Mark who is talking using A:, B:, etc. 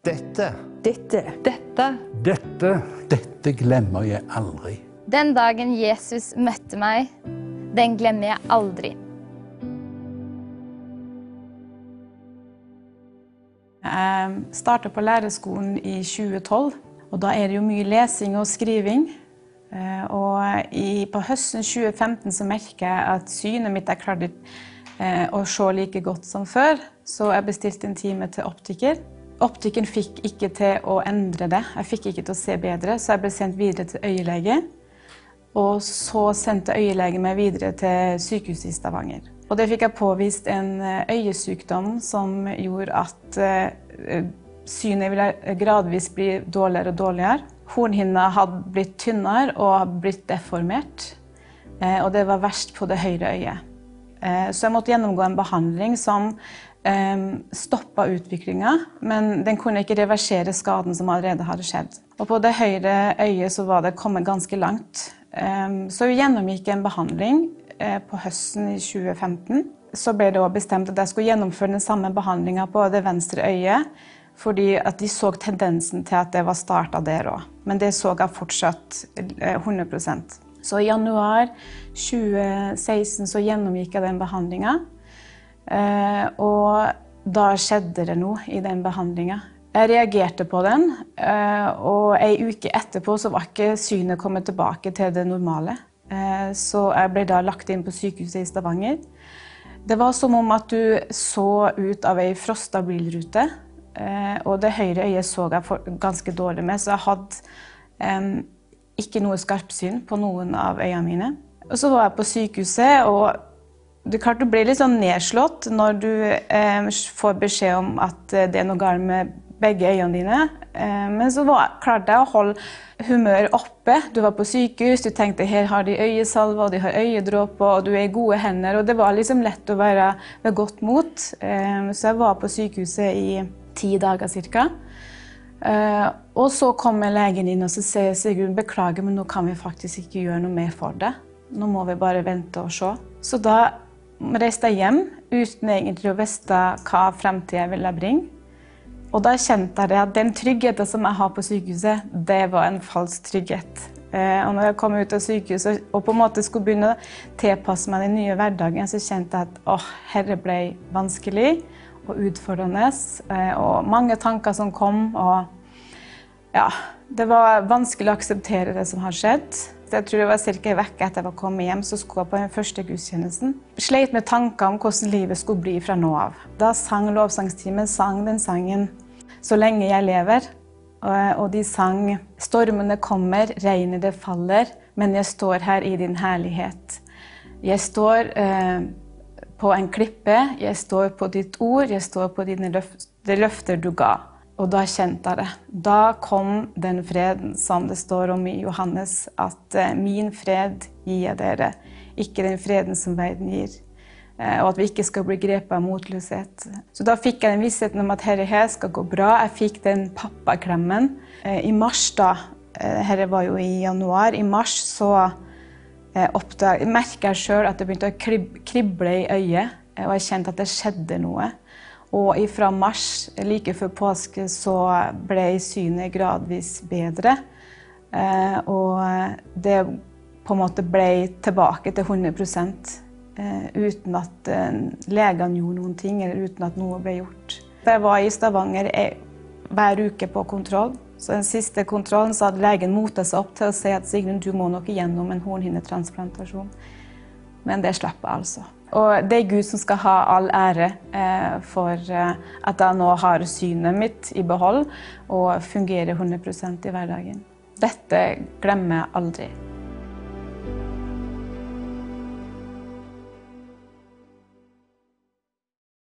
A: Dette
B: Dette.
C: Dette
D: Dette, dette glemmer jeg aldri.
E: Den dagen Jesus møtte meg, den glemmer jeg aldri.
F: Jeg starta på lærerskolen i 2012, og da er det jo mye lesing og skriving. Eh, Og i, på høsten 2015 så merker jeg at synet mitt er klart eh, å se like godt som før, så jeg bestilte en time til optiker. Optikeren fikk ikke til å endre det, jeg fikk ikke til å se bedre, så jeg ble sendt videre til øyelege. Og så sendte øyelegen meg videre til sykehuset i Stavanger. Og der fikk jeg påvist en eh, øyesykdom som gjorde at eh, synet ville gradvis bli dårligere og dårligere. Hornhinna hadde blitt tynnere og blitt deformert. Eh, Og det var verst på det høyre øyet. Så jeg måtte gjennomgå en behandling som stoppa utviklinga, men den kunne ikke reversere skaden som allerede hadde skjedd. Og på det høyre øyet så var det kommet ganske langt. Så vi gjennomgikk en behandling eh, på høsten i 2015. Så ble det også bestemt at jeg skulle gjennomføre den samme behandlinga på det venstre øyet, fordi at de så tendensen til at det var starta der òg. Men det så jeg fortsatt eh, 100% Så i januar 2016 så gjennomgikk jeg den behandlinga. Eh, og da skjedde det noe i den behandlinga. Jeg reagerte på den, eh, og ei uke etterpå så var ikke synet kommet tilbake til det normale. Eh, så jeg ble da lagt inn på sykehuset i Stavanger. Det var som om at du så ut av ei frosta bilrute, og det høyre øyet så jeg ganske dårlig med, så jeg hadde ikke noe skarpsyn på noen av øynene mine. Og så var jeg på sykehuset, og er klart du blir litt sånn nedslått når du eh, får beskjed om at eh, det er noe galt med begge øynene dine. Eh, men så var, klarte jeg å holde humøret oppe. Du var på sykehus, du tenkte her har de øyesalve og de har øyedråper, og du er i gode hender. Og det var liksom lett å være ved godt mot. Eh, så jeg var på sykehuset i ti dager ca. Eh, og så kommer legen inn og så sier Sigrun, beklager, men nå kan vi faktisk ikke gjøre noe mer for det. Nå må vi bare vente og se. Så da reiste jeg hjem uten egentlig å vite hva framtida ville bringe. Og da kjente jeg at den tryggheten som jeg har på sykehuset, det var en falsk trygghet. Eh, og når jeg kom ut av sykehuset og på en måte skulle begynne å tilpasse meg den nye hverdagen, så kjente jeg at åh, dette ble vanskelig og utfordrende. Eh, og mange tanker som kom. og ja, det var vanskelig å akseptere det som har skjedd. Jeg tror det var ca. en uke etter jeg var kommet hjem, så skulle jeg på den første gudstjenesten. Sleit med tanker om hvordan livet skulle bli fra nå av. Da sang lovsangstimen sang den sangen 'Så lenge jeg lever'. Og- de sang 'Stormene kommer, regnet det faller, men jeg står her i din herlighet'. Jeg står eh, på en klippe, jeg står på ditt ord, jeg står på dine løf løfter du ga. Og da kjente jeg det. Da kom den freden som det står om i Johannes, at eh, min fred gir jeg dere, ikke den freden som verden gir. Eh, Og at vi ikke skal bli grepet av motløshet. Så da fikk jeg den vissheten om at dette her skal gå bra. Jeg fikk den pappaklemmen. Eh, I mars, da, dette var jo i januar, i mars så merka jeg sjøl at det begynte å krib krible i øyet, og jeg kjente at det skjedde noe. Og fra mars, like før påske, så ble synet gradvis bedre. Eh, og det på en måte ble tilbake til 100 eh, uten at eh, legene gjorde noen ting, eller uten at noe ble gjort. Jeg var i Stavanger hver uke på kontroll. Så den siste kontrollen så hadde legen motet seg opp til å si at Sigrun, du må nok igjennom en hornhinnetransplantasjon. Men det slapp jeg altså. Og det er Gud som skal ha all ære eh, for eh, at jeg nå har synet mitt i behold og fungerer 100% i hverdagen. Dette glemmer jeg aldri.